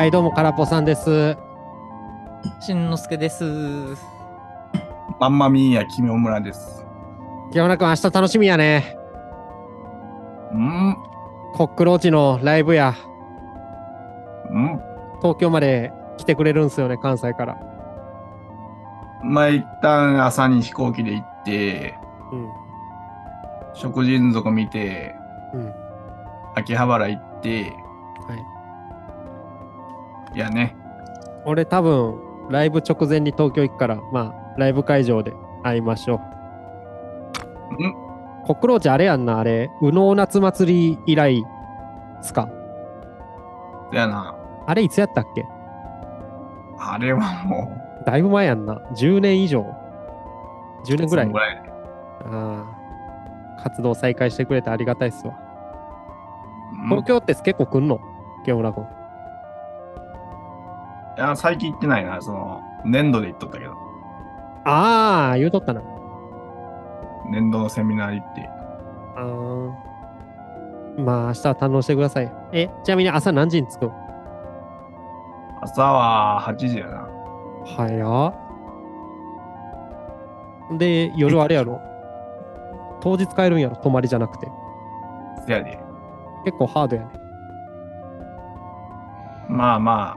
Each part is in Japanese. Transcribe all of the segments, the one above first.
はい、どうも、からぽさんです。しんのすけです。マンマミーヤ、キミオムラです。山田君、明日楽しみやね。うんコックローチのライブや、うん東京まで来てくれるんすよね、関西から。まあ、一旦朝に飛行機で行って、うん。食人族見て、うん。秋葉原行って、はい。いやね、俺多分、ライブ直前に東京行くから、まあ、ライブ会場で会いましょう。んコックローチあれやんな、あれ、右脳夏祭り以来っすか？そやな、あれいつやったっけ？あれはもだいぶ前やんな。10年以上 ?10 う、年ぐらいらいでああ。活動再開してくれてありがたいっすわ。うん東京って結構来んの？清村君。最近行ってないな、その、年度で行っとったけど、ああ、言うとったな。年度のセミナー行って、あーまあ、明日は堪能してください。え、ちなみに朝何時に着く？ん朝は8時やな。早っ。で、夜あれやろ？当日帰るんやろ、泊まりじゃなくて。せやで。結構ハードやね。まあまあ、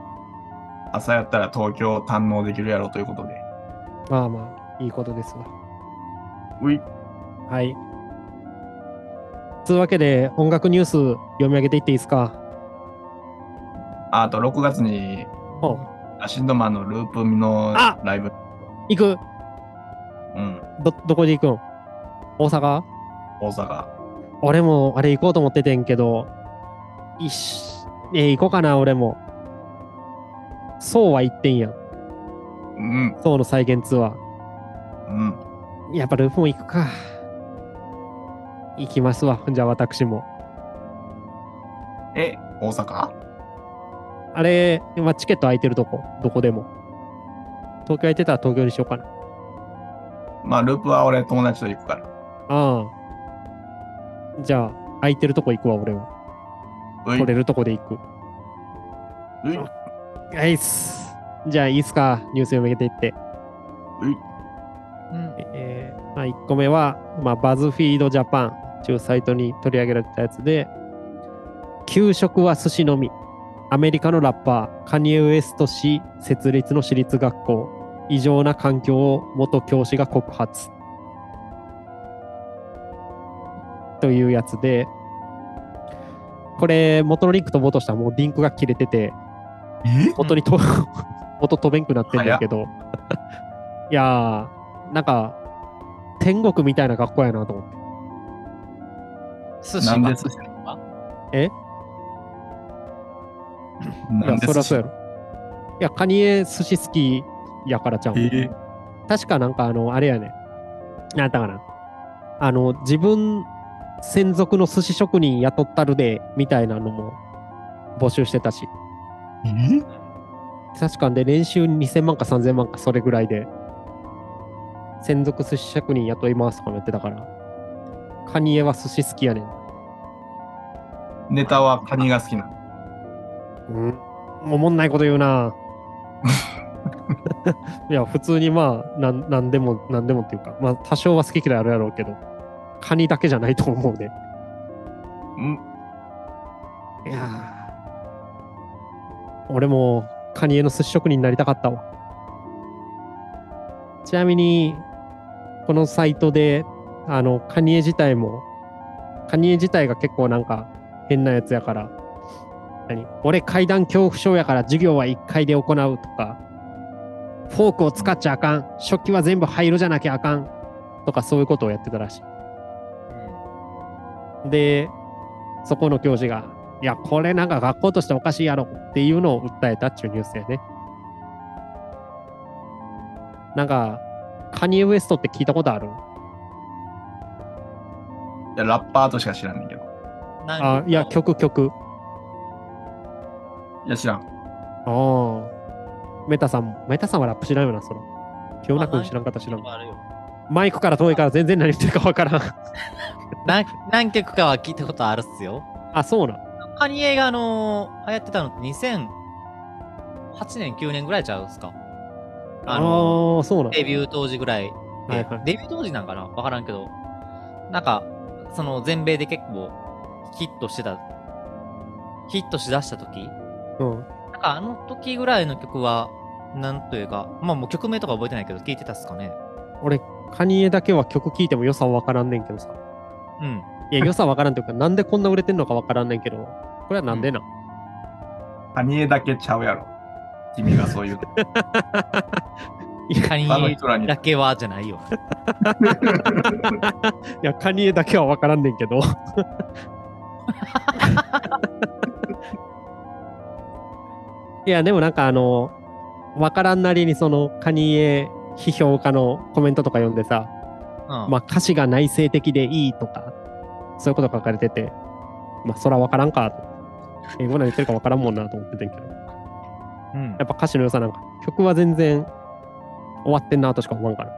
朝やったら東京堪能できるやろということで。まあまあ、いいことですわ。うい、はい。つうわけで、音楽ニュース読み上げていっていいですか？ああと6月に、アシンドマンのループのあライブ。行くうん、ど、どこで行くん？大阪？大阪。俺もあれ行こうと思っててんけど、いし、えー行こうかな、俺も。そうは言ってんやん。うん、そうの再現ツアうん。ー。やっぱループも行くか。行きますわ。じゃあ私も。え、大阪？あれ、今チケット空いてるとこ、どこでも。東京空いてたら東京にしようかな。まあ、ループは俺友達と行くから。ああ。じゃあ、空いてるとこ行くわ、俺は。取れるとこで行く。うい、はいっす。じゃあ、いいっすか？ニュース読み上げていって。うい、うん。えーまあ、1個目は、まあ、バズフィードジャパンというサイトに取り上げられたやつで、給食は寿司のみ。アメリカのラッパー、カニエ・ウエスト氏設立の私立学校。異常な環境を元教師が告発。というやつで、これ、元のリンク飛ぼうとしたらもうリンクが切れてて、え？元にと、元飛べんくなってんだけど、いやー、なんか、天国みたいな学校やなと思って。寿司はなんで寿司え？いや、なんで寿司？そりゃそうやろ。いや、カニエ寿司好きやからちゃう。えー確かなんかあの、あれやね。なんだかな。あの、自分専属の寿司職人雇ったるで、みたいなのも募集してたし。え確かで年収2000万か3000万かそれぐらいで、専属寿司職人雇いますとかもやってたから、カニエは寿司好きやねん。ネタはカニが好きなの？うん？おもんないこと言うな いや、普通にまあ、なんなんでも、なんでもっていうか、まあ、多少は好き嫌いあるやろうけど、カニだけじゃないと思うね。うん、いやー俺もカニエの寿司職人になりたかったわ。ちなみに、このサイトで、あの、カニエ自体も、カニエ自体が結構なんか変なやつやから、何？俺階段恐怖症やから授業は1階で行うとか、フォークを使っちゃあかん、食器は全部入るじゃなきゃあかん、とかそういうことをやってたらしい。で、そこの教師が、いや、これなんか学校としておかしいやろっていうのを訴えたっていうニュースやね。なんか、カニエ・ウエストって聞いたことある？いやラッパーとしか知らんねんけど。あ、いや、曲、曲。いや、知らん。ああ。メタさんも、メタさんはラップ知らんよな、それ。清中君知らんかった知らん。マイクから遠いから全然何言ってるかわからん。何何曲かは聞いたことあるっすよ。あ、そうなん？カニエがあのー流行ってたのって2000 8年、9年ぐらいちゃうっすか？ああの、あー、そうなんデビュー当時ぐらいで、はいはいデビュー当時なんかな？わからんけど、なんか、その全米で結構ヒットしてた、ヒットしだした時？うん。なんかあの時ぐらいの曲は、なんというか、まあもう曲名とか覚えてないけど、聞いてたっすかね？俺、カニエだけは曲聴いても良さわからんねんけどさ。うん。いや、良さわからんというか、なんでこんな売れてんのかわからんねんけど、これはなんでなん、カニエだけちゃうやろ。君がそういうの。カニあの人らにだけはじゃないよ。いや、カニエだけはわからんねんけど。いや、でもなんかあの、わからんなりにそのカニエ批評家のコメントとか読んでさ、うん。まあ歌詞が内省的でいいとか、そういうこと書かれてて、まあそらわからんかと。英語何言ってるかわからんもんなと思っててんけど。うんやっぱ歌詞の良さなんか、曲は全然終わってんなとしか思わんから。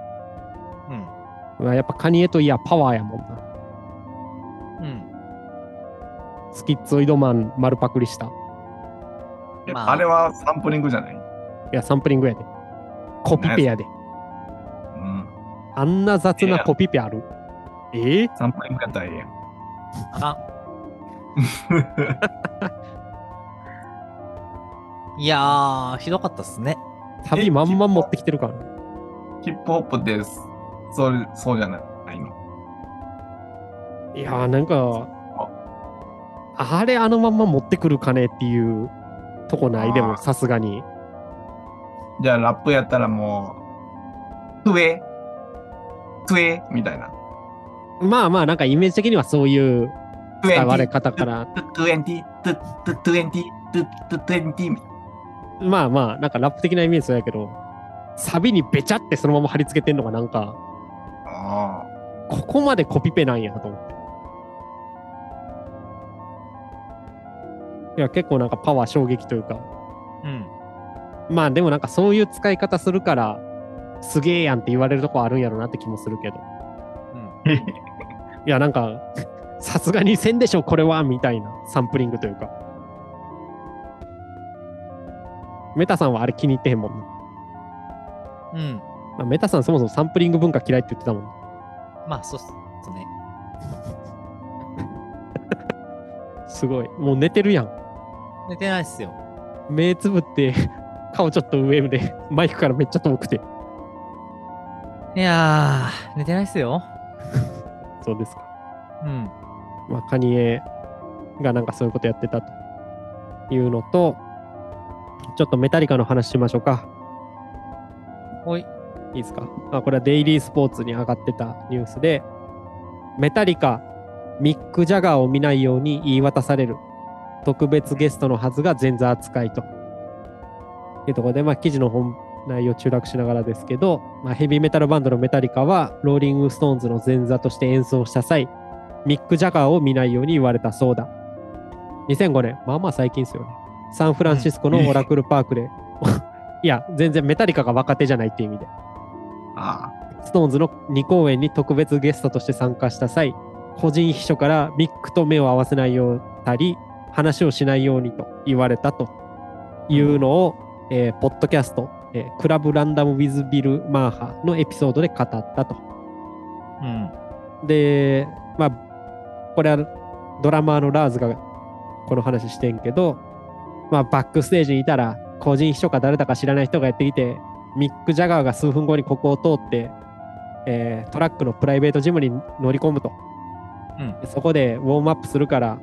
うん。まあやっぱカニエといやパワーやもんな。うん。スキッツオイドマン丸パクリした。いえまああれはサンプリングじゃない？や、サンプリングやで。コピペやで。うん。あんな雑なコピペある？え？ー、サンプリングやったらええやん。あかん。いやー、ひどかったっすね。サビまんま持ってきてるから。ヒップホップです。そう、そうじゃないの。いやーなんか、あれあのまんま持ってくるかねっていうとこない？でもさすがに。じゃあラップやったらもう、クエクエみたいな。まあまあなんかイメージ的にはそういう使われ方から、 twenty、トゥトゥ twenty、トゥトゥ twenty みたいまあまあなんかラップ的なイメージそうやけど、サビにべちゃってそのまま貼り付けてんのがなんか、ここまでコピペなんやと思って。いや、結構なんかパワー衝撃というか、うん。まあでもなんかそういう使い方するから、すげえやんって言われるとこあるんやろなって気もするけど。いや、なんか、さすがにせんでしょ、これは、みたいなサンプリングというか。メタさんはあれ気に入ってへんもんな。うん。まあ、メタさんそもそもサンプリング文化嫌いって言ってたもん。まあ、そうっすね。すごい。もう寝てるやん。寝てないっすよ。目つぶって、顔ちょっと上で、マイクからめっちゃ遠くて。いやー、寝てないっすよ。そうですか。うん。まあ、カニエがなんかそういうことやってたというのと、ちょっとメタリカの話しましょうか。おい。いいですか？あこれはデイリースポーツに上がってたニュースで、メタリカ、ミック・ジャガーを見ないように言い渡される。特別ゲストのはずが前座扱いと。いうところで、まあ、記事の本内容中略しながらですけど、まあ、ヘビーメタルバンドのメタリカは、ローリング・ストーンズの前座として演奏した際、ミック・ジャガーを見ないように言われたそうだ。2005年、まあまあ最近ですよね。サンフランシスコのオラクルパークで、いや、全然メタリカが若手じゃないっていう意味で。あストーンズの2公演に特別ゲストとして参加した際、個人秘書からミックと目を合わせないようたり、話をしないようにと言われたというのを、えーポッドキャスト、えークラブランダム・ウィズ・ビル・マーハのエピソードで語ったと。うん。で、まあ、これはドラマーのラーズがこの話してんけど、まあ、バックステージにいたら、個人秘書か誰だか知らない人がやってきて、ミック・ジャガーが数分後にここを通って、えートラックのプライベートジムに乗り込むと。うんでそこでウォームアップするから、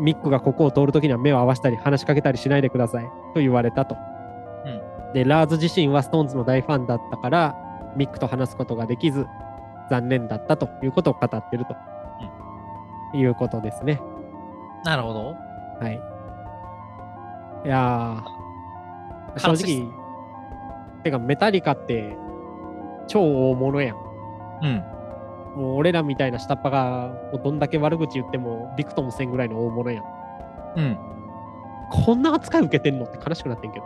ミックがここを通るときには目を合わせたり話しかけたりしないでくださいと言われたと。で、ラーズ自身はストーンズの大ファンだったから、ミックと話すことができず、残念だったということを語ってると、いうことですね。なるほど。はい。いやー、正直、てかメタリカって超大物やん。うん。もう俺らみたいな下っ端がもうどんだけ悪口言ってもびくともせんぐらいの大物やん。うん。こんな扱い受けてんのって悲しくなってんけど。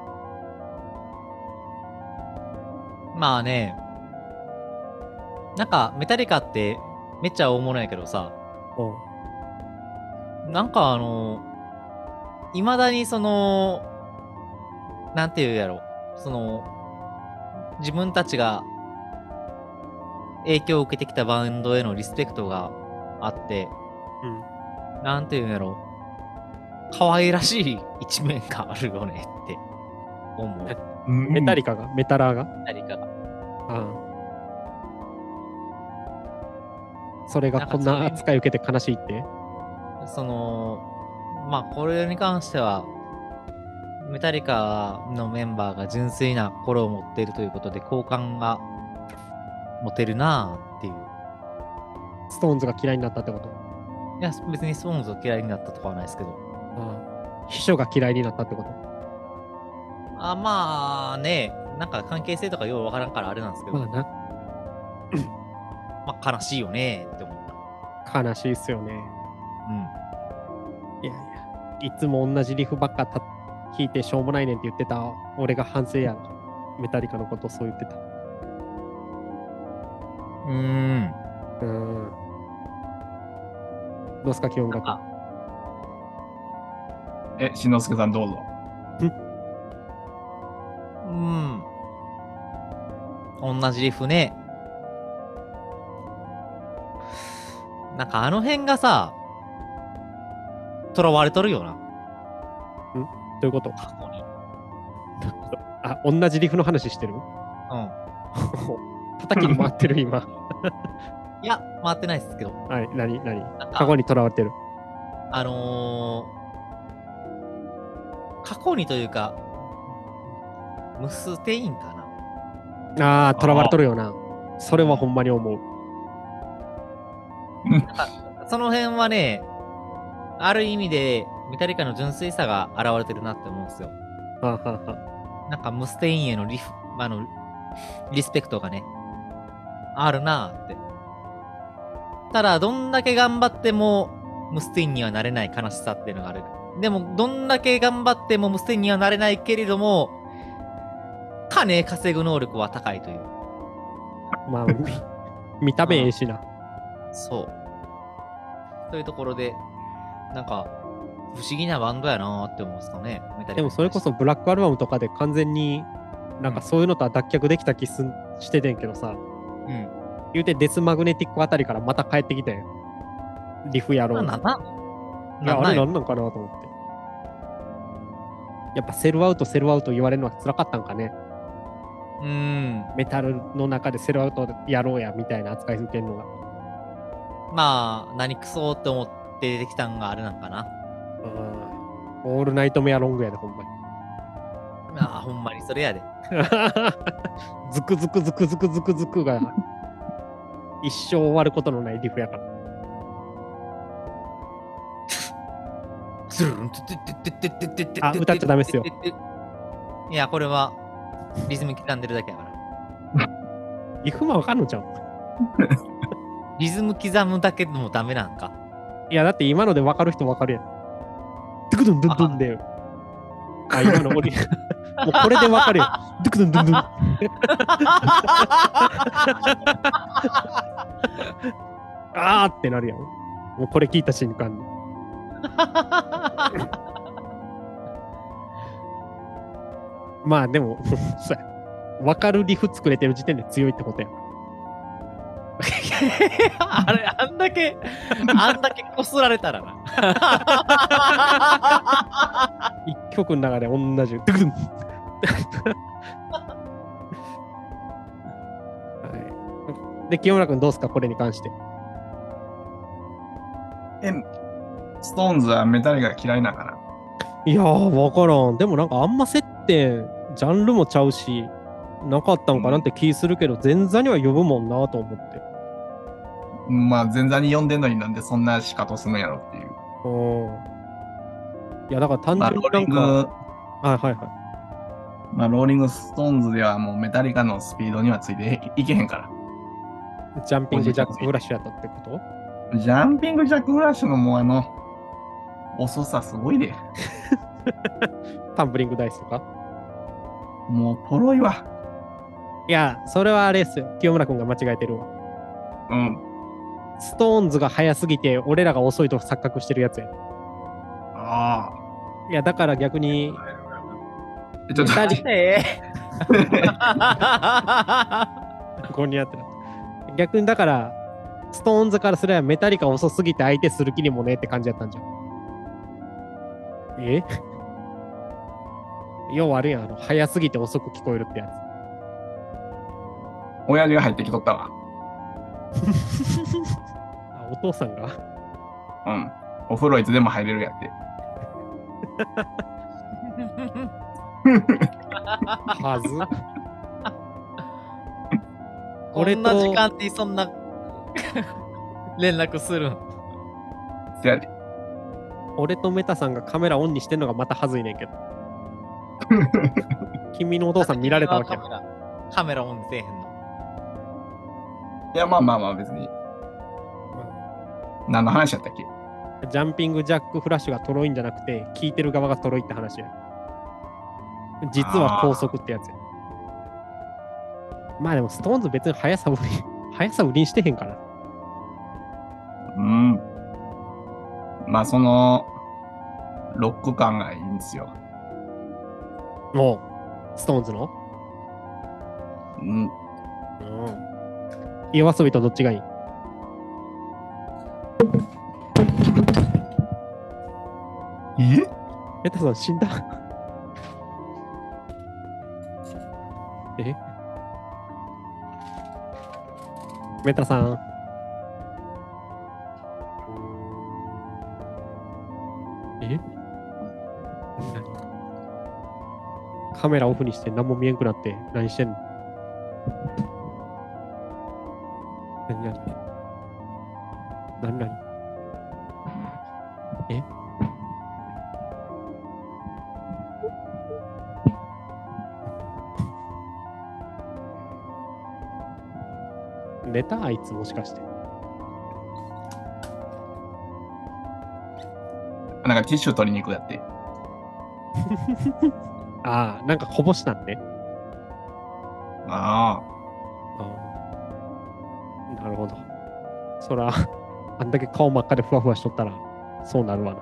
まあね、なんか、メタリカってめっちゃ大物やけどさ、うん。なんかあの、未だにその、なんていうやろ、その、自分たちが影響を受けてきたバンドへのリスペクトがあって、うん。なんていうんやろ、可愛らしい一面があるよねって思う。メタリカが、メタラーが？何かが。ああそれがこんな扱い受けて悲しいって？その、まあ、これに関しては、メタリカのメンバーが純粋な心を持っているということで、好感が持てるなぁっていう。ストーンズが嫌いになったってこと？いや、別にスポーンズを嫌いになったとかはないですけど。ああ秘書が嫌いになったってこと？あまあね、なんか関係性とかようわからんからあれなんですけど、まあな、まあ悲しいよねって思った。悲しいっすよね。うん。いやいや、いつも同じリフばっかた弾いてしょうもないねんって言ってた俺が反省や。メタリカのことそう言ってた。うーん。うーん。どうすか、気温が。あ、え、しんのすけさんどうぞ。同じリフね。なんかあの辺がさ、囚われとるよな、どういうこと？過去に。あ、同じリフの話してる？うん。叩きに回ってる今。いや、回ってないですけど。はい、何何？過去にとらわれてる。あのー、過去にというか、ムステインかな。ああ、とらわれとるよな。それはほんまに思う。その辺はね、ある意味で、メタリカの純粋さが現れてるなって思うんですよ。なんかムステインへのリフ、あの、リスペクトがね、あるなーって。ただ、どんだけ頑張っても、ムステインにはなれない悲しさっていうのがある。でも、どんだけ頑張ってもムステインにはなれないけれども、金稼ぐ能力は高いという。まあ、み 見た目ええしな。そう。というところで、なんか、不思議なバンドやなーって思うんですかね。でもそれこそブラックアルバムとかで完全になんかそういうのとは脱却できた気すんしててんけどさ、うん。言うてデスマグネティックあたりからまた帰ってきてん。リフやろうな。まあなあれなんなんなんなんかなと思って。やっぱセルアウト、セルアウト言われるのは辛かったんかね。うん、メタルの中でセルアウトやろうやみたいな扱い受けるのが。まあ何くそって思って出てきたんがあれなんかな。うん。オールナイトメアロングやでほんまに。まあほんまにそれやで。ズクズクズクズクズクズクが一生終わることのないリフやから。あ、歌っちゃダメですよ。いや、これはリズム刻んでるだけやから。リフもわかんのちゃう？リズム刻むだけでもダメなんか？いや、だって今のでわかる人わかるやん。ドゥクドゥンドゥンドゥンで。あ、今の俺、もうこれでわかるよ。ドゥクドゥンドゥンドゥン。あーってなるやん。もうこれ聞いた瞬間に。まあでも、そうや。わかるリフ作れてる時点で強いってことや。あれ、あんだけ、あんだけこすられたらな。一曲の中で同じ。ドゥクドゥンはい、で、清村君どうすか？これに関して。え、ストーンズはメタリカ嫌いなんかな？いやー、わからん。でもなんかあんま接点、ジャンルもちゃうし、なかったんかなって気するけど、前座には呼ぶもんなと思って。まあ、前座に呼んでんのになんでそんな仕方するんやろっていう。うん。いや、だから単まあ、純になんか、はいはいはい。まあ、ローリングストーンズではもうメタリカのスピードにはついていけへんから。 Jumping Jack Flash やったってこと？ Jumping Jack Flash のもうあの、遅さすごいで。Tumbling Dice とか？もうトロいわ。いや、それはあれですよ。清村君が間違えてるわ。うん。ストーンズが速すぎて、俺らが遅いと錯覚してるやつや。あいや、だから逆に、ちょっとメタリえここにやってる。逆にだから、ストーンズからすればメタリカ遅すぎて相手する気にもねえって感じやったんじゃん。え？要はあるやん、あの、早すぎて遅く聞こえるってやつ。親父が入ってきとったわ。あ、お父さんが？うん。お風呂いつでも入れるやって。はず。こ俺とんな時間にそんな 連絡するん？せやで。俺とメタさんがカメラオンにしてんのがまたはずいねんけど。君のお父さん見られたわけやカメ。ラカメラオンにせえへんの。いや、まあまあまあ、別に。何の話やったっけ？ジャンピングジャックフラッシュがとろいんじゃなくて、聞いてる側がとろいって話や。実は高速ってやつや。まあでも、ストーンズ別に速さ売り、速さ売りにしてへんから。うん。まあ、その、ロック感がいいんですよ。もう、ストーンズの？うん。うん。夜遊びとどっちがいい？え？メタさん死んだ？え？メタさん。カメラオフにして何も見えんくなって何してんの？何何何何え？寝た？あいつもしかして。なんかティッシュ取りに行くやって。ああ、なんかこぼしたんね。あああなるほど。そら、あんだけ顔真っ赤でふわふわしとったら、そうなるわな。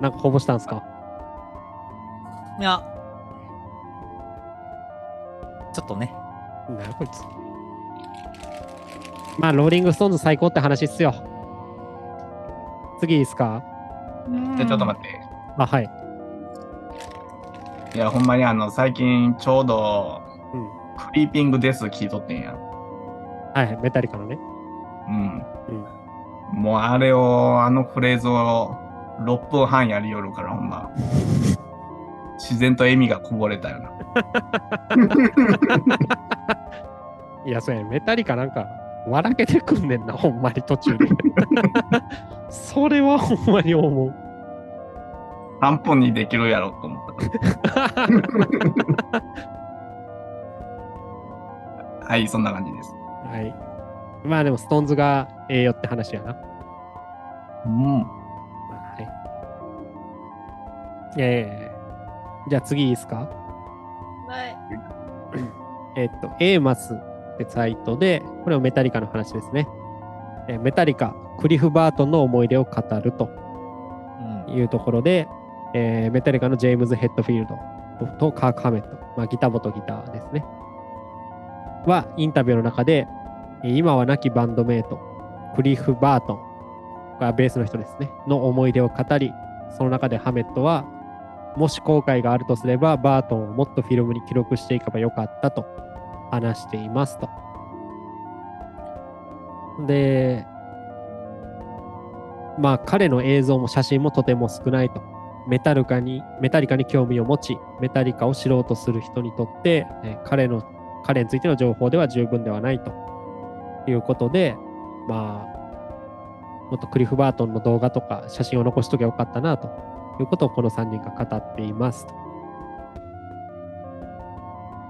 なんかこぼしたんすか？いや、ちょっとね。なこいつ。まあ、ローリングストーンズ最高って話っすよ。次いいっすか？あ。じゃあちょっと待って。あ、はい。いや、ほんまにあの、最近ちょうど、うん Creeping Death 聞いとってんや。はいはい、メタリカのね。うん。うん。もうあれを、あのフレーズを6分半やりよるから、ほんま。自然と笑みがこぼれたよな。いや、そうや、メタリカなんか、笑けてくんねんな、ほんまに途中で。それはほんまに思う。3分にできるやろと思った。はい、そんな感じです。はい。まあでも、ストーンズがええよって話やな。うん。はい。えー、じゃあ次いいですか？はい。えっと、エーマスってサイトで、これはメタリカの話ですね。えーメタリカ、クリフ・バートンの思い出を語るとうん。いうところで、えーメタリカのジェームズ・ヘッドフィールドとカーク・ハメット、まあ、ギター元ギターですね。は、インタビューの中で、今は亡きバンドメイト、クリフ・バートンがベースの人ですね、の思い出を語り、その中でハメットは、もし後悔があるとすれば、バートンをもっとフィルムに記録していけばよかったと話していますと。で、まあ彼の映像も写真もとても少ないと。メタルカに、メタリカに興味を持ち、メタリカを知ろうとする人にとって、え彼の、彼についての情報では十分ではないということで、まあ、もっとクリフ・バートンの動画とか写真を残しときゃよかったなということをこの3人が語っています。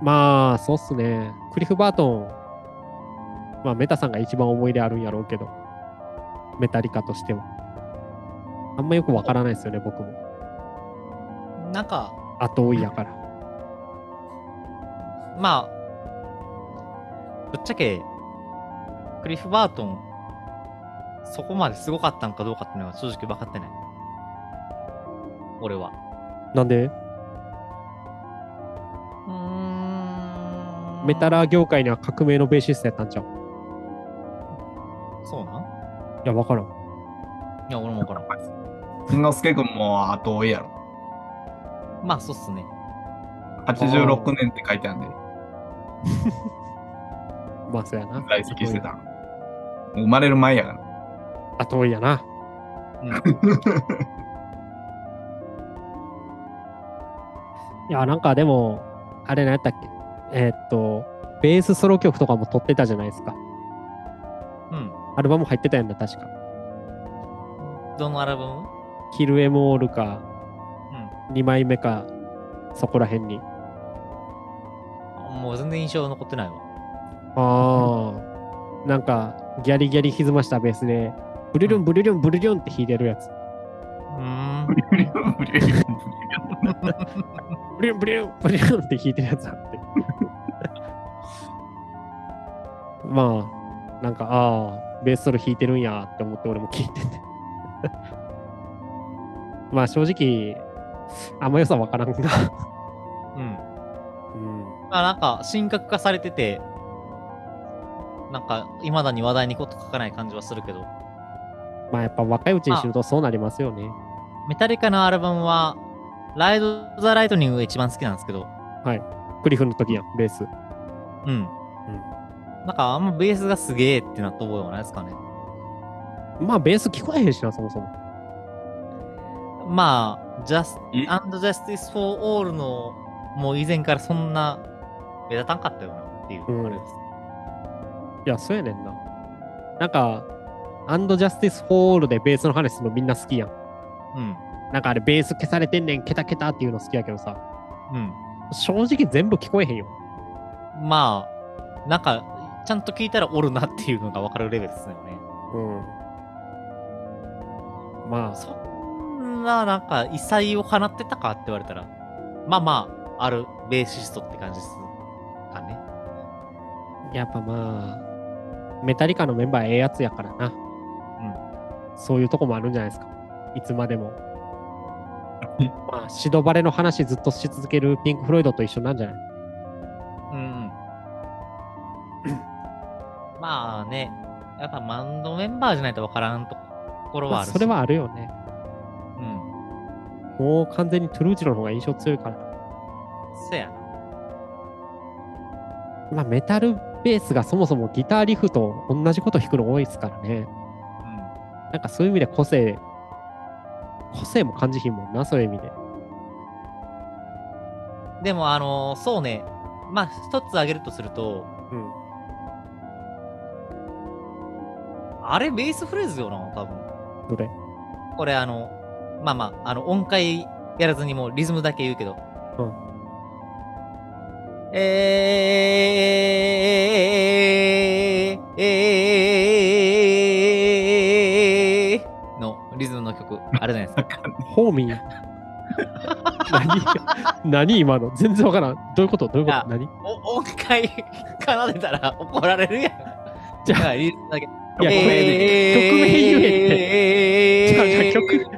まあ、そうっすね。クリフ・バートン、まあ、メタさんが一番思い出あるんやろうけど、メタリカとしては。あんまよくわからないですよね、僕も。なんか後追いやから。まあぶっちゃけクリフ・バートンそこまですごかったんかどうかっていうのは正直分かってない。俺は。なんで？うん。メタラー業界には革命のベーシストやったんちゃう？そうなん？いや分からん。いや俺も分からん。しんのすけくんも後追いやろ。まあそうっすね。86年って書いてあるんで。まあそうやな。在籍してた。生まれる前やから。あ、遠いやな。うん、いや、なんかでも、あれ何やったっけ？えー、っと、ベースソロ曲とかも撮ってたじゃないですか。うん。アルバム入ってたやんな、確か。どのアルバム？キルエモールか、2枚目かそこら辺に。もう全然印象残ってないわ。ああ、なんかギャリギャリ歪ましたベースで。ブリュンブリュンブリュンって弾いてるやつ。うん。ブリュンブリュンブリュンブリュンンって弾いてるやつあって。まあなんかああベースソロ弾いてるんやって思って俺も聞いてて。まあ正直あんま良さ分からんがうん。うん。まあなんか、神格化されてて、なんか、いまだに話題にこと書かない感じはするけど。まあやっぱ若いうちに知るとそうなりますよね。メタリカのアルバムは、ライド・ザ・ライトニングが一番好きなんですけど。はい。クリフの時やん、ベース。うん。うん、なんかあんまベースがすげえってなった覚えはないですかね。まあベース聞こえへんしな、そもそも。まあ、ジャス、 And Justice for All のもう以前からそんな目立たんかったよなっていう、あれです。いや、そうやねんな。なんか、 And Justice for All でベースの話するのみんな好きやん。うん。なんかあれベース消されてんねん、ケタケタっていうの好きやけどさ。うん。正直全部聞こえへんよ。まあ、なんか、ちゃんと聞いたらおるなっていうのが分かるレベルですよね。うん。まあ、そななんか異彩を放ってたかって言われたら、まあまあ、あるベーシストって感じですかね。やっぱまあ、メタリカのメンバーええやつやからな。うん。そういうとこもあるんじゃないですか。いつまでも。まあ、シドバレの話ずっとし続けるピンク・フロイドと一緒なんじゃない？うん。まあね、やっぱバンドメンバーじゃないと分からんところはあるそれはあるよね。もう完全にトゥルージロの方が印象強いから。そやな。まあ、メタルベースがそもそもギターリフと同じこと弾くの多いですからね。うん。なんかそういう意味で個性、個性も感じひんもんな、そういう意味で。でも、あのー、そうね。まあ、一つ挙げるとすると、うん。あれ、ベースフレーズよな、多分。どれ？これ、あの、まあまあ、あの、音階やらずにもリズムだけ言うけど。うん。えー、のリズムの曲、あれじゃないですか。ホーミー。何何今の全然わからん。どういうことどういうこと何音階奏でたら怒られるやん。じゃあ、リズムだけ。いや、ご。曲名言えって。じゃあ、曲。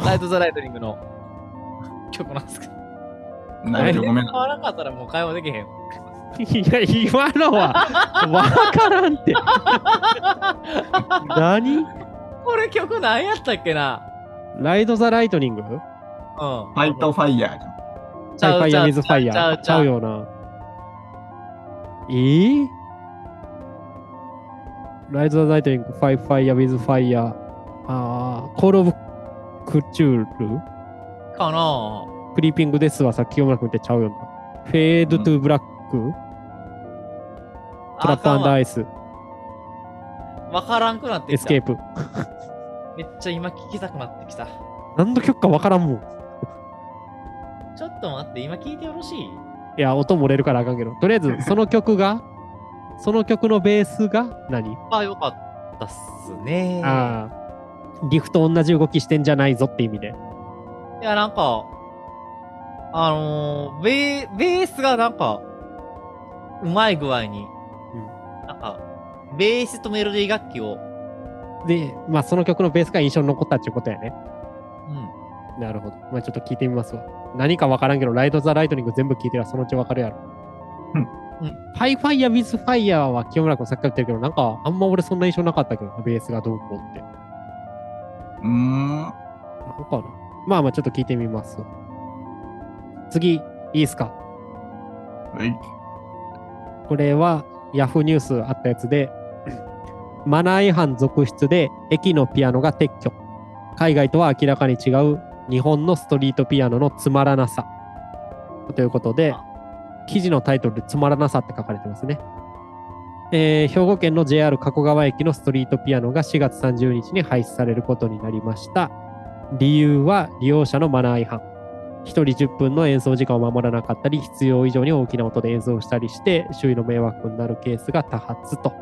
Ride the Lightning の曲なんですけど。何曲目かわからなかったらもう会話できへん。いや、今のはわからんって。何？これ曲何やったっけな？ Ride the Lightning？うん。ファイトファイヤー。ファイヤー・ミズ・ファイヤー。ちゃうよな。え？ー、ライド・ザ・ライトニング、ファイ・ファイヤー・ミズ・ファイヤー。あー、 Call of Ktuluかな Creeping Death はさっき清村君ってちゃうよな。 Fade to Black、 Trapped Ice、わからんくなってきた。 Escape。めっちゃ今聞きたくなってきた。何の曲かわからんもん。ちょっと待って、今聞いてよろしい？いや、音漏れるからあかんけど。とりあえず、その曲がその曲のベースが何？まあ、よかったっすね。ああ、リフと同じ動きしてんじゃないぞって意味で。いや、なんか、あのー、ベー、ベースがなんか、うまい具合に、なんか、ベースとメロディー楽器を、で、まあその曲のベースが印象に残ったっていうことやね。うん。なるほど。まあちょっと聞いてみますわ。何かわからんけど、ライド・ザ・ライトニング全部聞いてりゃそのうちわかるやろ。うんうんファイファイヤー・ウィズ・ファイヤーは清村君さっきから言ってるけど、なんかあんま俺そんな印象なかったけどな、ベースがどうこうって。うーん。なんかな？まあまあちょっと聞いてみますわ。次、いいですか？はい。これはヤフーニュースあったやつで、マナー違反続出で駅のピアノが撤去。海外とは明らかに違う日本のストリートピアノのつまらなさ。ということで、記事のタイトルでつまらなさって書かれてますね。えー兵庫県の JR 加古川駅のストリートピアノが4月30日に廃止されることになりました。理由は利用者のマナー違反。1人10分の演奏時間を守らなかったり、必要以上に大きな音で演奏したりして、周囲の迷惑になるケースが多発と。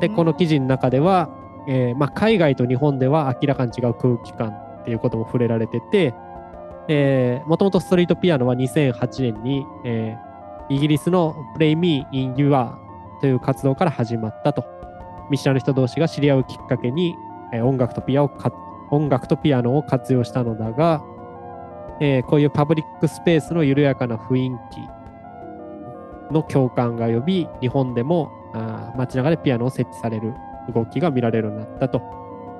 で、この記事の中では、えーまあ、海外と日本では明らかに違う空気感っていうことも触れられてて、えー、もともとストリートピアノは2008年に、えーイギリスの Play Me in Your という活動から始まったと。見知らぬ人同士が知り合うきっかけに、え音楽とピアを音楽とピアノを活用したのだが、えーこういうパブリックスペースの緩やかな雰囲気の共感が呼び、日本でもあ街中でピアノを設置される動きが見られるようになったと。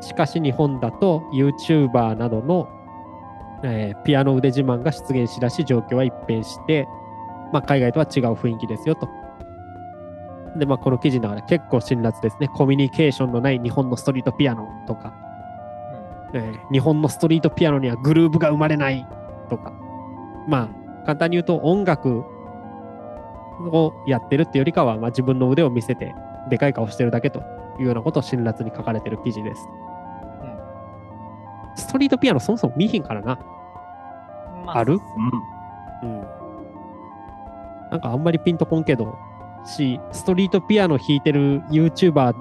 しかし日本だと YouTuber などの、えーピアノ腕自慢が出現しだし状況は一変して、まあ、海外とは違う雰囲気ですよと。で、まあ、この記事の中で結構辛辣ですね。コミュニケーションのない日本のストリートピアノとか、えー日本のストリートピアノにはグルーヴが生まれないとか、まあ、簡単に言うと音楽をやってるっていうよりかは、まあ、自分の腕を見せて、でかい顔してるだけというようなことを辛辣に書かれてる記事です。ストリートピアノそもそも見ひんからな。まあある？うん。うん。なんかあんまりピンとこんけど、し、ストリートピアノ弾いてる YouTuber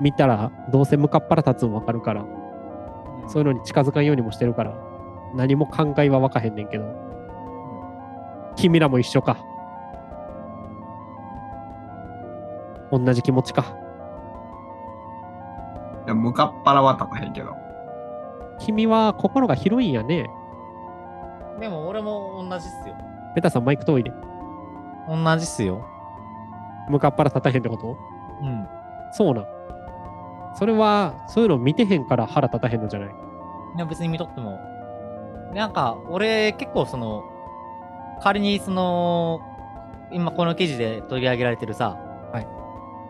見たら、どうせ向かっ腹立つのわかるから、そういうのに近づかんようにもしてるから、何も考えはわかへんねんけど、君らも一緒か。同じ気持ちか。いや、向かっ腹は立たへんけど。君は心が広いんやね。でも俺も同じっすよ。ベタさんマイク遠いで。同じっすよ。向かっ腹立たへんってこと？うん。そうなん。それは、そういうの見てへんから腹立たへんのじゃない？いや別に見とっても。なんか、俺結構その、仮にその、今この記事で取り上げられてるさ、はい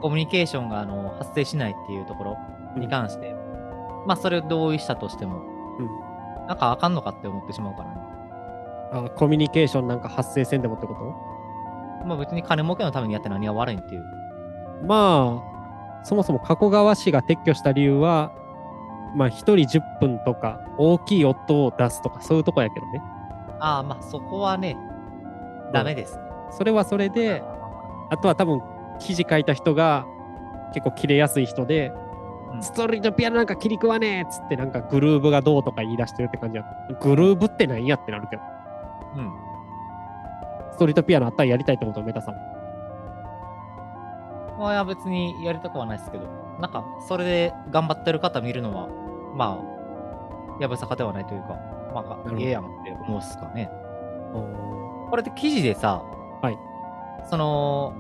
コミュニケーションがあの発生しないっていうところに関して、まあそれを同意したとしても、うんなんかあかんのかって思ってしまうからね。あコミュニケーションなんか発生せんでもってこと？まあ別に金儲けのためにやって何が悪いんっていう。まあ、そもそも加古川市が撤去した理由は、まあ、1人10分とか、大きい音を出すとか、そういうとこやけどね。ああ、まあそこはね、ダメですね。それはそれで、あとは多分、記事書いた人が結構切れやすい人で、うんストリートピアノなんか切り食わねえっつって、なんかグルーブがどうとか言い出してるって感じやグルーブって何やってなるけど、うん。ストリートピアノあったらやりたいってことメタさんも。まあいや別にやりたくはないですけど、なんかそれで頑張ってる方見るのは、まあ、やぶさかではないというか、まあええやんって思うっすかね。これって記事でさ、はい。その、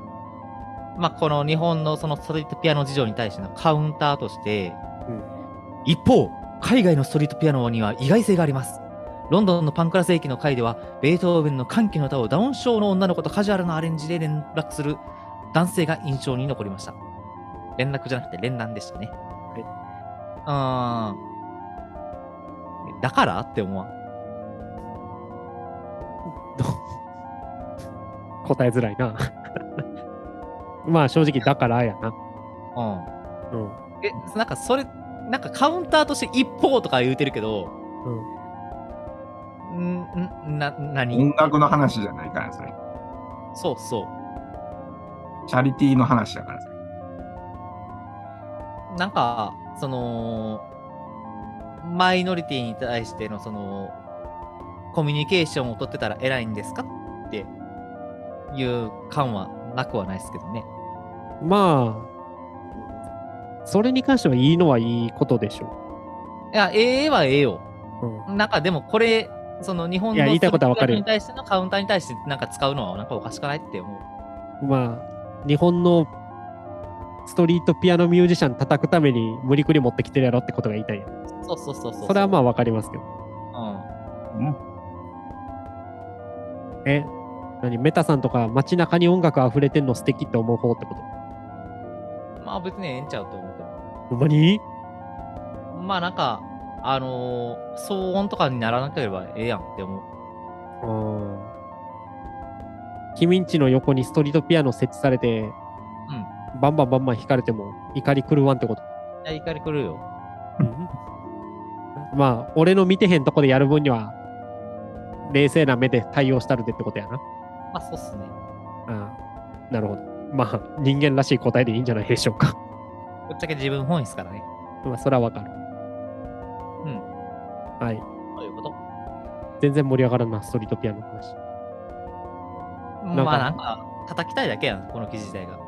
まあ、この日本のそのストリートピアノ事情に対してのカウンターとして、うん一方、海外のストリートピアノには意外性があります。ロンドンのパンクラス駅の会では、ベートーベンの歓喜の歌をダウン症の女の子とカジュアルなアレンジで連絡する男性が印象に残りました。連絡じゃなくて連弾でしたね。はい。うーん。だから？って思わん？答えづらいな。まあ正直だからやな。うん。うん。え、なんかそれ、なんかカウンターとして一方とか言うてるけど、うん。ん、ん、な、何？音楽の話じゃないから、それ。そうそう。チャリティーの話だからさ。なんか、その、マイノリティに対してのその、コミュニケーションを取ってたら偉いんですか？っていう感はなくはないですけどね。まあ、それに関してはいいのはいいことでしょいや、ええはええよ。う。うん。なんかでもこれ、その日本のいに対してのカウンターに対してなんか使うのはなんかおかしくないって思う。まあ、日本のストリートピアノミュージシャン叩くために無理くり持ってきてるやろってことが言いたいんや。そうそうそうそう。それはまあわかりますけど。うん。うん。え、何？メタさんとか街中に音楽溢れてんの素敵って思う方ってこと？まあ別にええんちゃうと思うけど。ほんまに？まあなんか、あのー騒音とかにならなければええやんって思う。うん。君んちの横にストリートピアノ設置されて、うん。バンバンバンバン弾かれても怒り狂わんってこと？いや、怒り来るよ。まあ、俺の見てへんとこでやる分には、冷静な目で対応したるでってことやな。まあそうっすね。ああなるほど。まあ、人間らしい答えでいいんじゃないでしょうか。ぶっちゃけ自分本位っすからね。まあ、それはわかる。うん。はい。そういうこと？全然盛り上がらんな、ストリートピアノの話。なんかまあなんか、叩きたいだけやん、この記事自体が。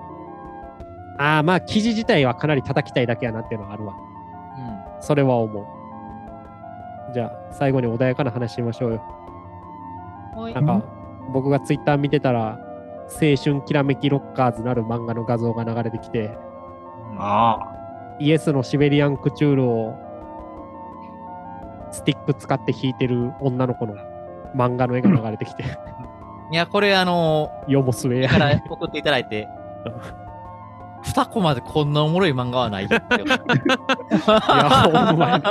ああ、まあ、記事自体はかなり叩きたいだけやなっていうのはあるわ。うん。それは思う。じゃあ、最後に穏やかな話しましょうよ。なんか、僕がツイッター見てたら、青春きらめきロッカーズなる漫画の画像が流れてきて、あイエスのシベリアンクチュールをスティック使って弾いてる女の子の漫画の絵が流れてきて、いや、これあのよもすべー、や。から送っていただいて、二コマでこんなおもろい漫画はないって。いやほんまに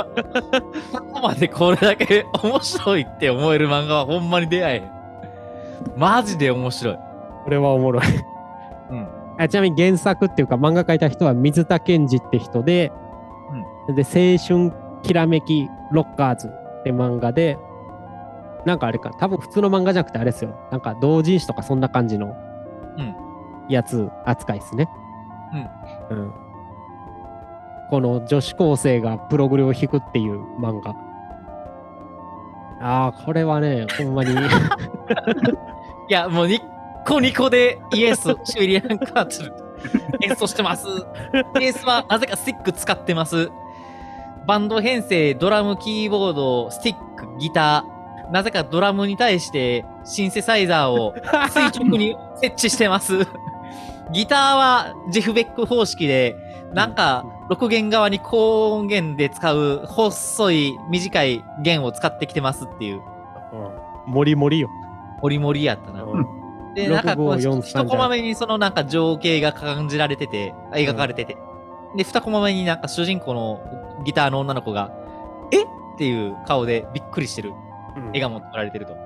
二コマでこれだけ面白いって思える漫画はほんまに出会えへん。マジで面白い。これはおもろい。うん。あちなみに原作っていうか漫画描いた人は水田健二って人で、で、青春きらめきロッカーズって漫画で、なんかあれか、多分普通の漫画じゃなくてあれですよ。なんか同人誌とかそんな感じのうんやつ扱いですね。うん。この女子高生がプログレを弾くっていう漫画。ああ、これはね、ほんまに。いや、もうニッコニコでイエス、シベリアンカーチル演奏してます。ベースはなぜかスティック使ってます。バンド編成、ドラム、キーボード、スティック、ギター。なぜかドラムに対してシンセサイザーを垂直に設置してます。ギターはジェフベック方式で、なんか、6弦側に高音源で使う細い短い弦を使ってきてますっていう、もりもりよ。モリモリやったな。うんで、なんかこう、6543一コマ目にそのなんか情景が感じられてて、描かれてて。で、二コマ目になんか主人公のギターの女の子が、え？っていう顔でびっくりしてるうん笑顔も撮られてると。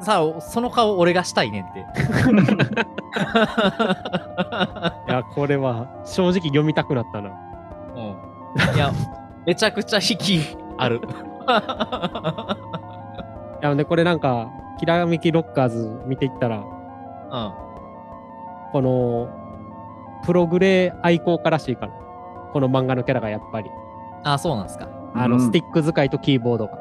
さあ、その顔俺がしたいねんって。いや、これは正直読みたくなったな。うん。いや、めちゃくちゃ引きある。いや、ね、これなんか、きらめきロッカーズ見ていったら、うん。この、プログレ愛好家らしいから。この漫画のキャラがやっぱり。あ、そうなんですか。あの、うんスティック使いとキーボードが。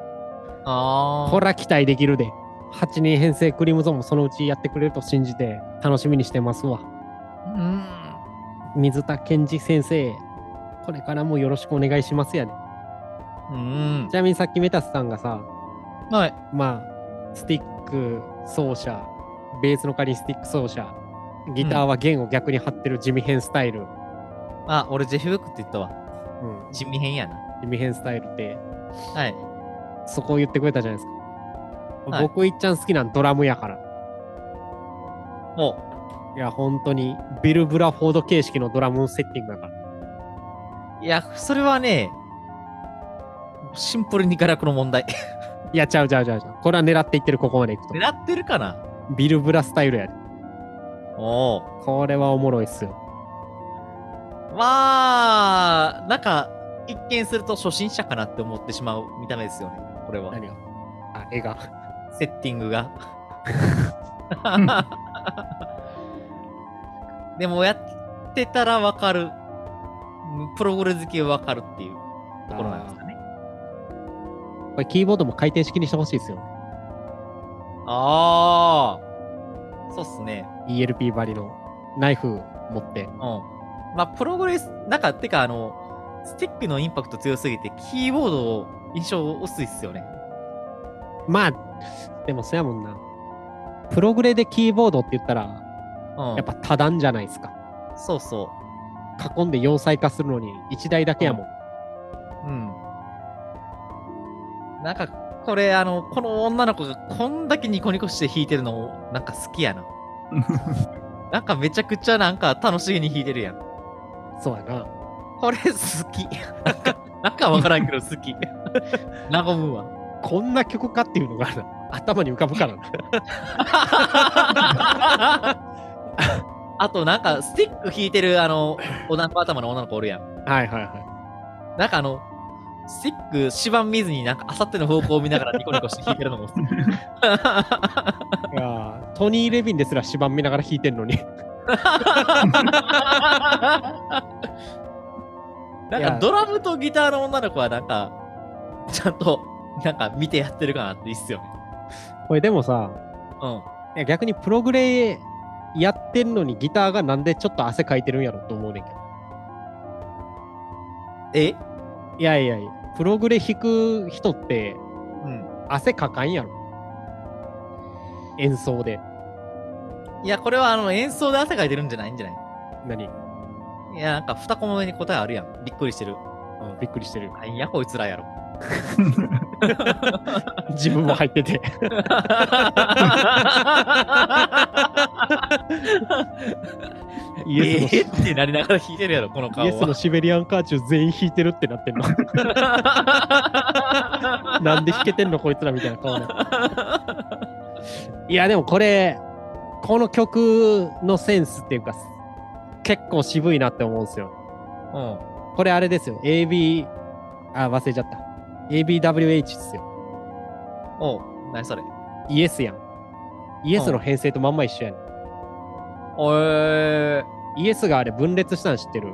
あこれは期待できるで。8人編成クリムゾンもそのうちやってくれると信じて楽しみにしてますわ。あ。うん。水田健二先生、これからもよろしくお願いしますやね。うんち。なみにさっきメタスさんがさ、はい。まあ、スティック奏者、ベースの代わりにスティック奏者、ギターは弦を逆に張ってる地味変スタイル、あ、俺ジェフブックって言ったわ。うん、地味変やな。地味変スタイルって、はい。そこを言ってくれたじゃないですか。はい僕いっちゃん好きなんドラムやから。もいや、本当に、ビル・ブラフォード形式のドラムセッティングだから。う、いや、それはね、シンプルにガラクの問題。いや、ちゃうちゃうちゃうちゃう。これは狙っていってる、ここまでいくと。狙ってるかな？ビル・ブラスタイルやで。おお。これはおもろいっすよ。まあ、なんか、一見すると初心者かなって思ってしまう見た目ですよね。これは。何が？あ、絵が。セッティングが。でもやってたらわかる。プログレ好きはわかるっていうところなんですかね。これキーボードも回転式にしてほしいですよね。ああ。そうっすね。ELP 張りのナイフ持って。うん。まあ、プログレス、なんか、てか、あの、スティックのインパクト強すぎて、キーボード印象薄いっすよね。まあ、でもそやもんな。プログレでキーボードって言ったら、うん。やっぱ多段じゃないですか。そうそ囲んで要塞化するのに1台だけやもん。う。うん。なんか、これ、あの、この女の子がこんだけニコニコして弾いてるの、なんか好きやな。なんかめちゃくちゃなんか楽しげに弾いてるやん。そうやな。これ好き。なんか、わからんけど好き。和むわ。こんな曲かっていうのがな頭に浮かぶからな。あとなんかスティック弾いてるあの、おな頭の女の子おるやん。はいはいはなんかあの、スティック指板見ずになんかあさっての方向を見ながらニコニコして弾いてるのも。い。いやートニー・レビンですら指板見ながら弾いてんのに。なんかドラムとギターの女の子はなんか、ちゃんとなんか見てやってるかなっていいっすよね。これでもさ、うん。いや逆にプログレやってんのにギターがなんでちょっと汗かいてるんやろと思うねんけど。え？いやいやいや、プログレ弾く人ってうん。汗かかんやろ。演奏で。いや、これはあの演奏で汗かいてるんじゃないんじゃない？何？いや、なんか二コマ目に答えあるやん。びっくりしてる。うんびっくりしてる。なんやこいつらやろ。自分も入ってて。イエスのえーってなりながら弾いてるやろ、この顔イエスのは。シベリアンカーチュー全員弾いてるってなってんの。なんで弾けてんのこいつらみたいな顔ね。いやでもこれ、この曲のセンスっていうか、結構渋いなって思うんですよ。うん。これあれですよ。AB、あ、忘れちゃった。ABWH ですよ。おう、何それ？イエスやん。イエスの編成とまんま一緒やねん。おえイエスがあれ分裂したの知ってる？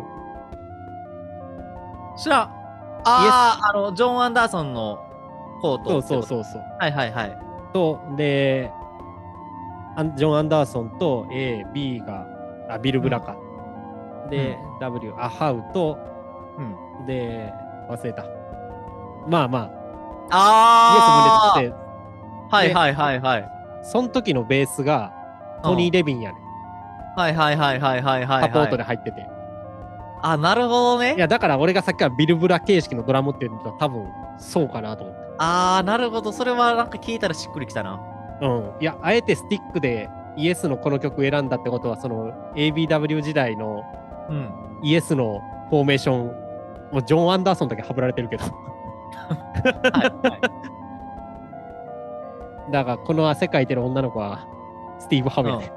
ー、知らん。ああ、あの、ジョン・アンダーソンのコート。そうそうそうそう。はいはいはい。と、で、ジョン・アンダーソンと A、B が、あ、ビル・ブラか。で、W、アハウと、うん。で、忘れた。まあまあ、あイはいはいはいはい。その時のベースがトニー・レビンやねん。はいはいはいはいはいはい。サポートで。入ってて。あ、なるほどね。いや、だから俺がさっきからビル・ブラ形式のドラムっていうのは多分そうかなと思って。ああ、なるほど。それはなんか聞いたらしっくりきたな。うん。いや、あえてスティックでイエスのこの曲選んだってことは、その ABW 時代のうん。イエスのフォーメーション、もうジョン・アンダーソンだけはぶられてるけど。はいはい。だから、この汗かいてる女の子は、スティーブ・ハメルね。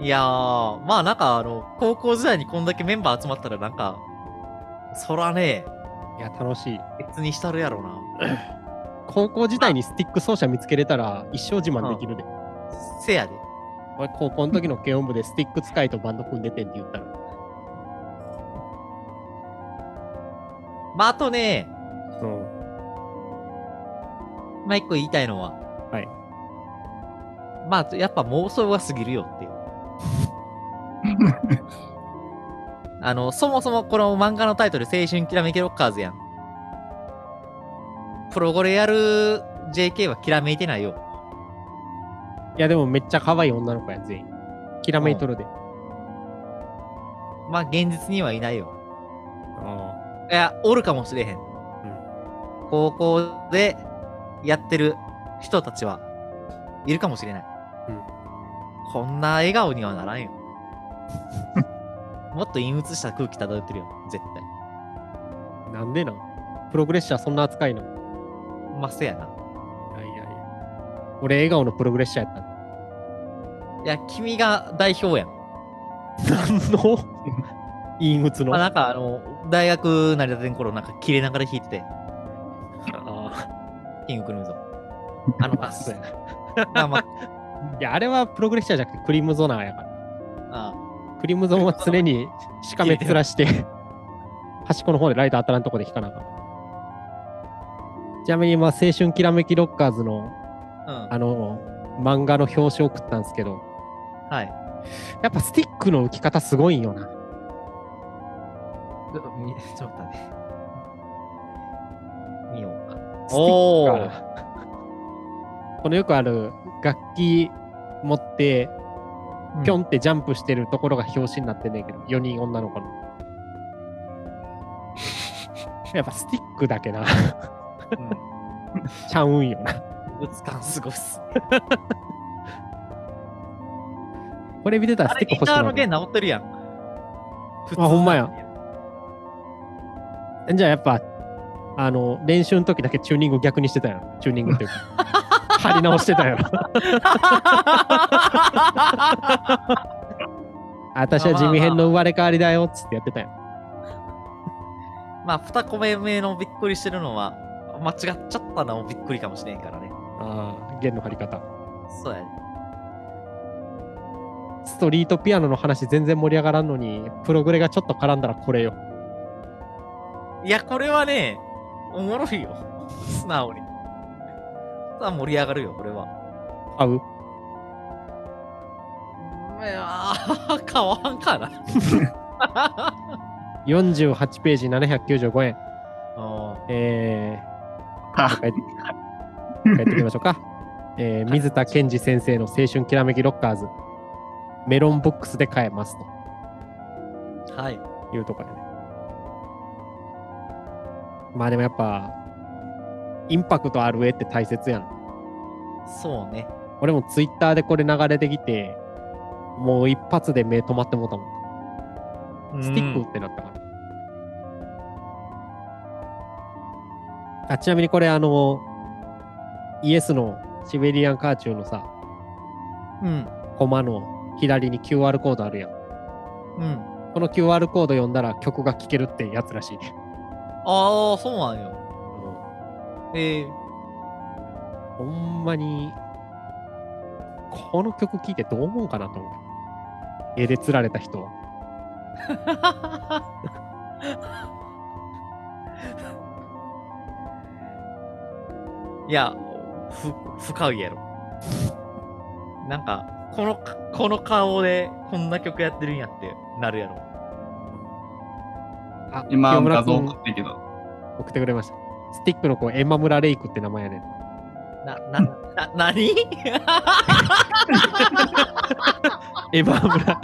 いやー、まあなんかあの、高校時代にこんだけメンバー集まったらなんか、そらね、いや、楽しい。別にしたるやろな。高校時代にスティック奏者見つけれたら、一生自慢できるで。せやで。俺、高校の時の軽音部でスティック使いとバンド組んでてんって言ったら。まああとね、うん。まあ一個言いたいのは、はい。まあやっぱ妄想が過ぎるよっていう。あの、そもそもこの漫画のタイトル、青春きらめきロッカーズやん。プロゴレやる JK はきらめいてないよ。いや、でもめっちゃ可愛い女の子や、全員。きらめいとるで。まあ現実にはいないよ。あいや、おるかもしれへん。高校でやってる人たちはいるかもしれない。うんこんな笑顔にはならんよ。もっと陰鬱した空気漂ってるよ、絶対。あなんでなん？プログレッシャーそんな扱いなのまあ、せやな。いやいやいや。俺、笑顔のプログレッシャーやった。いや、君が代表やん。何の？陰鬱の？まあ、なんかあの、大学成り立てん頃、なんか切れながら弾いてて、あキングクルーズを。あの、あ、そうやな。まあまあ、いや、あれはプログレッシャーじゃなくてクリームゾナーやから。クリムゾンは常にしかめっ面して、端っこの方でライト当たらんとこで弾かなあかん。ちなみに、まあ、青春きらめきロッカーズの、うん。あの、漫画の表紙を送ったんですけど、はい。やっぱスティックの浮き方すごいんよな。ちょっと見、ちょっとね。見ようか。スティックがこのよくある楽器持って、ぴょんってジャンプしてるところが表紙になってんねんけど、4人女の子の。やっぱスティックだけな、うん。ちゃうんよな。打つ感すごいっす。これ見てたらあれ、スティック欲しくターの弦直ってるやん。普あほんまや。じゃあやっぱ、あの、練習の時だけチューニング逆にしてたやろ。チューニングっていうか。張り直してたやろ。私は地味編の生まれ変わりだよっつってやってたよ。まあ、二個目のびっくりしてるのは、間違っちゃったのもびっくりかもしれんからね。ああ、弦の張り方。そうやね。ストリートピアノの話全然盛り上がらんのに、プログレがちょっと絡んだらこれよ。いや、これはね、おもろいよ。素直に。さあ盛り上がるよ、これは。合う？いやー、変わんかな。?48 ページ795円。あえあー、帰って帰ってきましょうか。えー、水田健二先生の青春きらめきロッカーズ。メロンボックスで買えますーはい。というところでね。まあでもやっぱ、インパクトある絵って大切やん。そうね。俺もツイッターでこれ流れてきて、もう一発で目止まってもうたもん。スティックってなったから。あちなみにこれあの、イエスのシベリアンカーチューのさ、うん。コマの左に QR コードあるやん。うん。この QR コード読んだら曲が聴けるってやつらしいね。ああ、そうなんよ。ええほんまに、この曲聴いてどう思うかなと思う。絵で釣られた人は。いや、ふ、深いやろ。なんか、この、この顔でこんな曲やってるんやってなるやろ。あ今画像君送ってるけど。送ってくれました。スティックの子、エマ村レイクって名前やねん。な、な、な、なにエマ村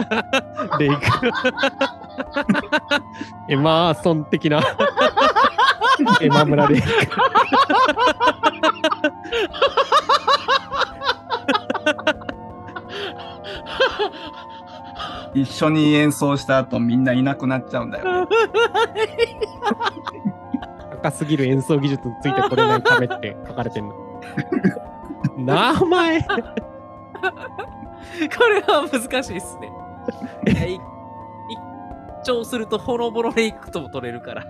レイク。エマーソン的な。エマ村レイク。一緒に演奏した後みんないなくなっちゃうんだよ。高すぎる演奏技術についてこれないためって書かれてんの。名前 これは難しいっすね。いやい一聴するとほのぼのレイクとも取れるから。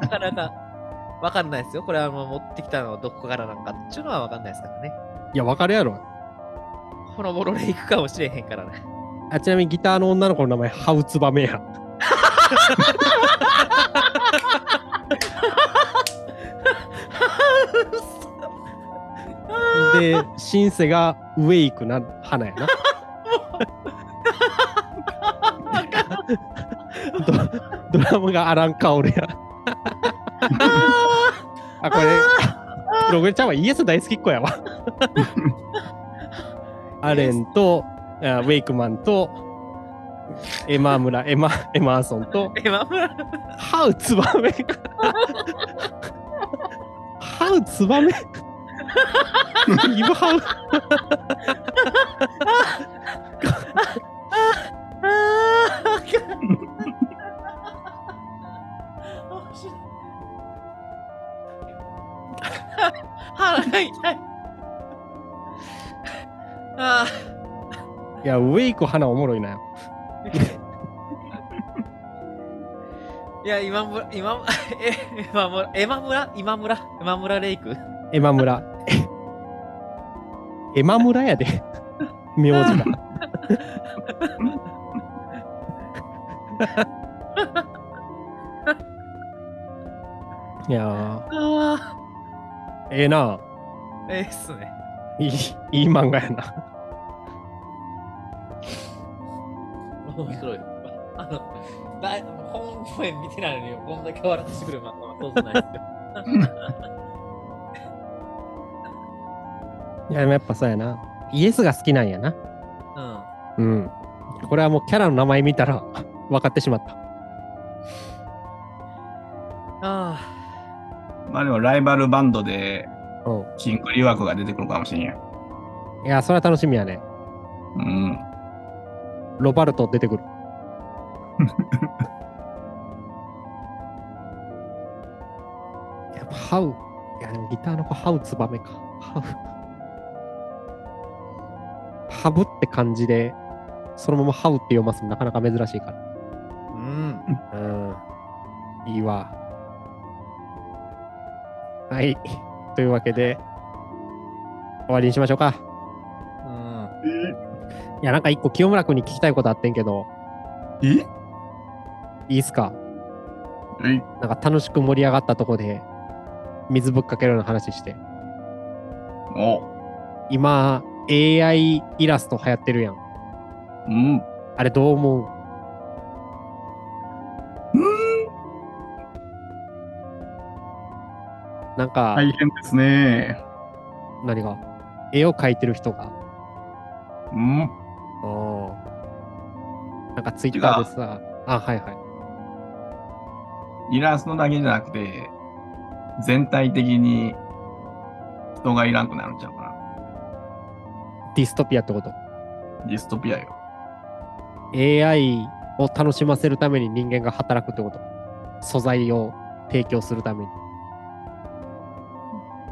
なかなかわかんないですよ。これはもう持ってきたのはどこからなんかっていうのはわかんないですからね。いや、わかるやろ。ほのぼのレイクかもしれへんからね。あちなみにギターの女の子の名前、ハウツバメや。で、シンセがウェイクな花やな。ドドラムがアラン・カオルや。あ、これ、プログレちゃんはイエス大好きっ子やわ。アレンと、あウェイクマンと、エマ村、エマ、エマーソンと、え、まあまあ、ハウツバメが。ハウツバメ？イブハウ？あー面白い腹が痛い。あ いや、ウェイク花おもろいなよ。ー いや、今村、今村、え、今村、今村、今村、今村レイク？エマ村。エマ村やで。名字が。いやええな。あ、ええっすね。いい、いい漫画やな。面白い。あの、だい本編見てないのに、こんだけ笑ってしてくる漫画は当然ないですよ。いや、でもやっぱそうやな。イエスが好きなんやな。うん。うん。これはもうキャラの名前見たら 分かってしまった。あまあでもライバルバンドでうシンクリ枠が出てくるかもしれんや。いや、それは楽しみやね。うん。ロバルト出てくる。やっぱハウ。いや、でもギターの子、ハウツバメか。ハウ。ハブって感じで、そのままハウって読ますのなかなか珍しいから。うん。うん。いいわ。はい。というわけで、終わりにしましょうか。うん。いや、なんか一個清村君に聞きたいことあってんけど、え？いいっすか？え？なんか楽しく盛り上がったとこで、水ぶっかけるような話して。お今、AI イラスト流行ってるやん。うん。あれどう思う？なんか、大変ですね。何が？絵を描いてる人が、うん。なんかツイッターでさ、あ、はいはい。イラストだけじゃなくて、全体的に人がいらんくなるんちゃうかな。ディストピアってこと？ディストピアよ。AI を楽しませるために人間が働くってこと？素材を提供するために。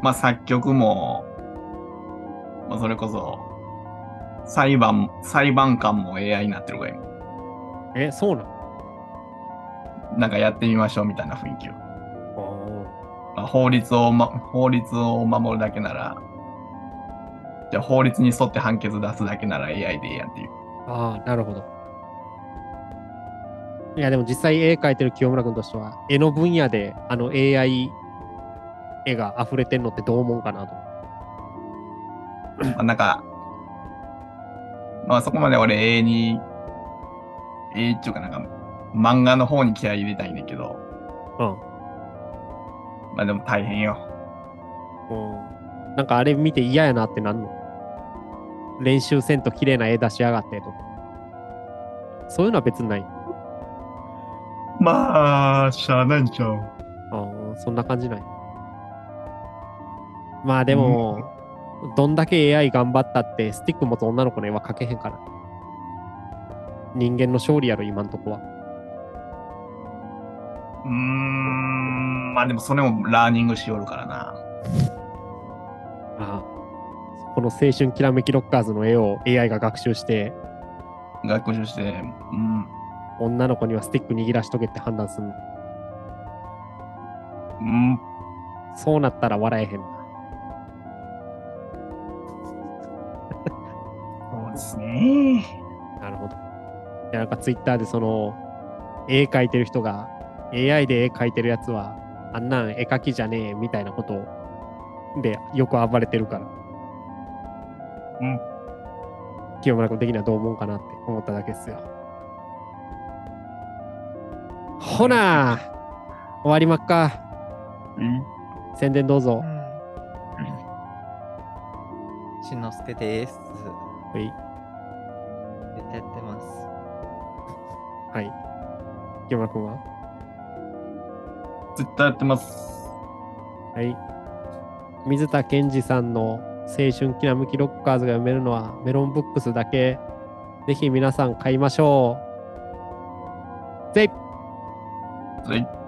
まあ作曲も、まあそれこそ、裁判、裁判官も AI になってるから今。え、そうななんかやってみましょうみたいな雰囲気を。のまあ、法律を、ま、法律を守るだけなら、じゃあ法律に沿って判決出すだけなら AI でいいやんっていう。ああ、なるほど。いや、でも実際絵描いてる清村君としては、絵の分野であの AI 絵が溢れてんのってどう思うかなと。まあ、なんか、まあそこまで俺永に、永っていうかなんか、漫画の方に気合い入れたいねんけど、うん。まあでも大変よ。うん。なんかあれ見て嫌やなってなんの？練習せんと綺麗な絵出しやがってとか。そういうのは別にない。まあ、しゃあないんちゃう。ああ、そんな感じない。まあでも、どんだけ AI 頑張ったって、スティック持つ女の子の絵は描けへんから。人間の勝利やろ、今んとこは。うーん、まあでもそれもラーニングしよるからな。ああ。この青春きらめきロッカーズの絵を AI が学習して、学習して、うん、女の子にはスティック握らしとけって判断するの。うん、そうなったら笑えへんな。そうですね。なるほど。いや、なんかツイッターでその、絵描いてる人が、AI で絵描いてるやつは、あんなん絵描きじゃねえみたいなことでよく暴れてるから。うん。清村君的にはどう思うかなって思っただけですよ。ほな終わりまっか。うん宣伝どうぞ。しんのすけです。はい。はい。清村君は？絶対やってます。はい。水田健二さんの青春きらめきロッカーズが読めるのはメロンブックスだけ。ぜひ皆さん買いましょう。ぜいはい。